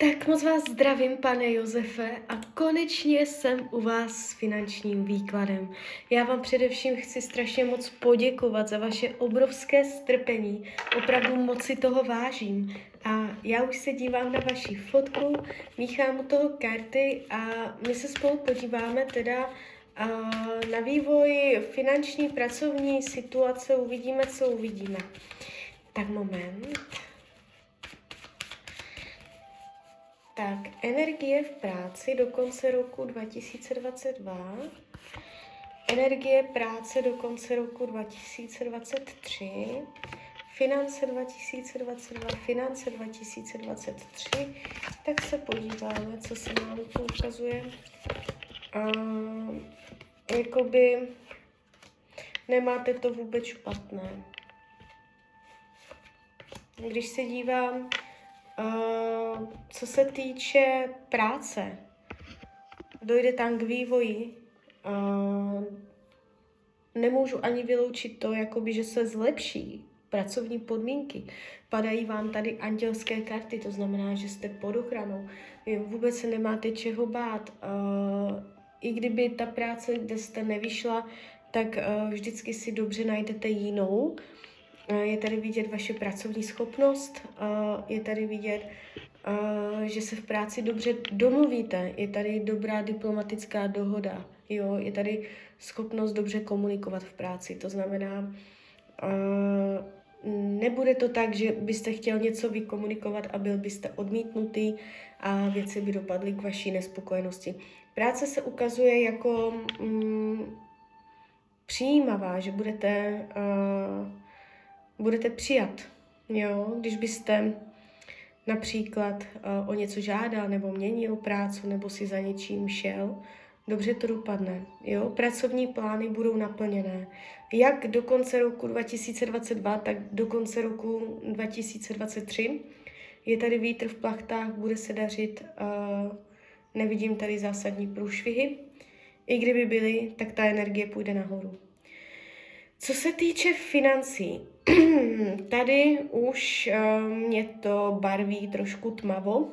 Tak moc vás zdravím, pane Josefe, a konečně jsem u vás s finančním výkladem. Já vám především chci strašně moc poděkovat za vaše obrovské strpení. Opravdu moc si toho vážím. A já už se dívám na vaši fotku, míchám u toho karty a my se spolu podíváme teda na vývoj finanční pracovní situace. Uvidíme, co uvidíme. Tak moment. Tak, energie v práci do konce roku 2022. Energie práce do konce roku 2023. Finance 2022, finance 2023. Tak se podíváme, co se nám tu ukazuje. Uh, jakoby nemáte to vůbec špatné. Když se dívám co se týče práce, dojde tam k vývoji. Uh, nemůžu ani vyloučit to, jakoby, že se zlepší pracovní podmínky. Padají vám tady andělské karty, to znamená, že jste pod ochranou. Vůbec se nemáte čeho bát. Uh, I kdyby ta práce, kde jste nevyšla, tak vždycky si dobře najdete jinou. Je tady vidět vaše pracovní schopnost, je tady vidět, že se v práci dobře domluvíte, je tady dobrá diplomatická dohoda, jo, je tady schopnost dobře komunikovat v práci. To znamená, nebude to tak, že byste chtěl něco vykomunikovat a byl byste odmítnutý a věci by dopadly k vaší nespokojenosti. Práce se ukazuje jako mm, přijímavá, že budete uh, budete přijat. Jo? Když byste například uh, o něco žádal nebo měnil práci nebo si za něčím šel, dobře to dopadne. Jo? Pracovní plány budou naplněné. Jak do konce roku 2022, tak do konce roku 2023. Je tady vítr v plachtách, bude se dařit, uh, nevidím tady zásadní průšvihy. I kdyby byly, tak ta energie půjde nahoru. Co se týče financí, tady už uh, mě to barví trošku tmavo.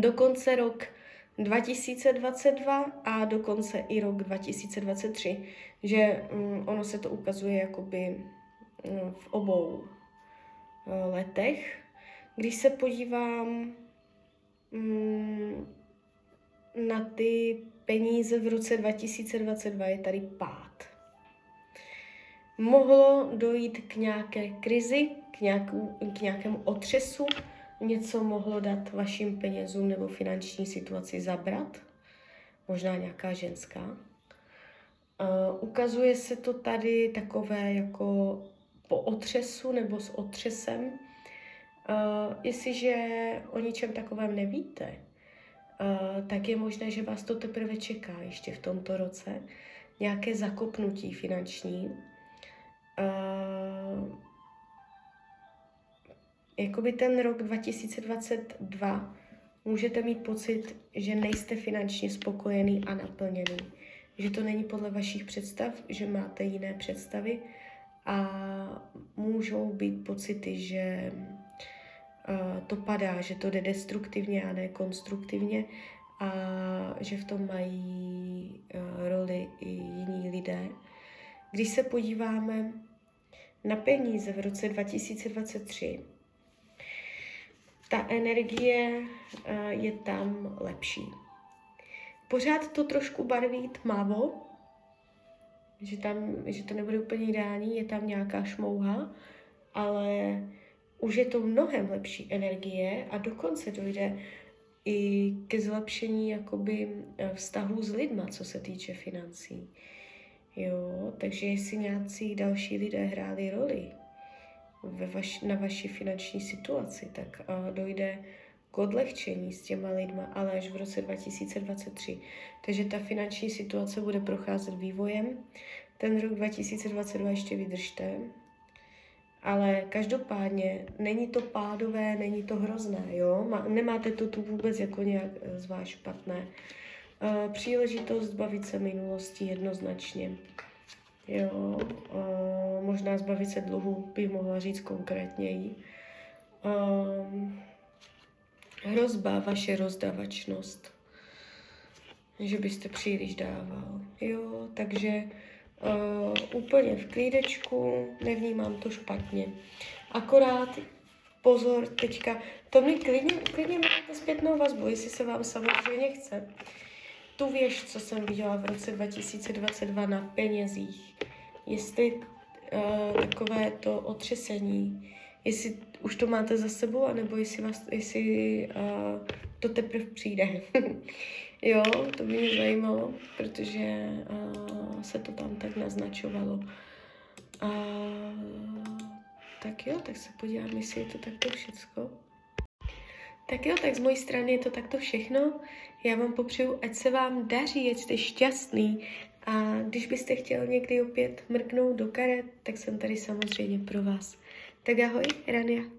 Dokonce rok 2022 a dokonce i rok 2023, že um, ono se to ukazuje jakoby um, v obou uh, letech. Když se podívám um, na ty peníze v roce 2022, je tady pád mohlo dojít k nějaké krizi, k, nějakou, k nějakému otřesu, něco mohlo dát vašim penězům nebo finanční situaci zabrat, možná nějaká ženská. Uh, ukazuje se to tady takové jako po otřesu nebo s otřesem. Uh, jestliže o ničem takovém nevíte, uh, tak je možné, že vás to teprve čeká ještě v tomto roce. Nějaké zakopnutí finanční, jakoby ten rok 2022 můžete mít pocit, že nejste finančně spokojený a naplněný. Že to není podle vašich představ, že máte jiné představy a můžou být pocity, že to padá, že to jde destruktivně a ne konstruktivně a že v tom mají roli i jiní lidé. Když se podíváme na peníze v roce 2023, ta energie eh, je tam lepší. Pořád to trošku barví tmavo, že, tam, že to nebude úplně ideální, je tam nějaká šmouha, ale už je to mnohem lepší energie a dokonce dojde i ke zlepšení jakoby eh, vztahu s lidma, co se týče financí. Jo, takže jestli nějací další lidé hráli roli ve vaš, na vaší finanční situaci, tak uh, dojde k odlehčení s těma lidma, ale až v roce 2023. Takže ta finanční situace bude procházet vývojem. Ten rok 2022 ještě vydržte, ale každopádně není to pádové, není to hrozné, jo? Nemáte to tu vůbec jako nějak eh, zvlášť špatné. Uh, příležitost zbavit se minulosti jednoznačně. Jo, uh, možná zbavit se dluhu by mohla říct konkrétněji. Um, hrozba vaše rozdavačnost. Že byste příliš dával. Jo, takže uh, úplně v klídečku, nevnímám to špatně. Akorát pozor, teďka, to mi klidně, klidně máte zpětnou vazbu, jestli se vám samozřejmě chce. Tu věž, co jsem viděla v roce 2022 na penězích, jestli uh, takové to otřesení, jestli už to máte za sebou, anebo jestli, vás, jestli uh, to teprve přijde. jo, to by mě zajímalo, protože uh, se to tam tak naznačovalo. Uh, tak jo, tak se podívám, jestli je to takto všecko. Tak jo, tak z mojí strany je to takto všechno. Já vám popřeju, ať se vám daří, ať jste šťastný. A když byste chtěl někdy opět mrknout do karet, tak jsem tady samozřejmě pro vás. Tak ahoj, Rania.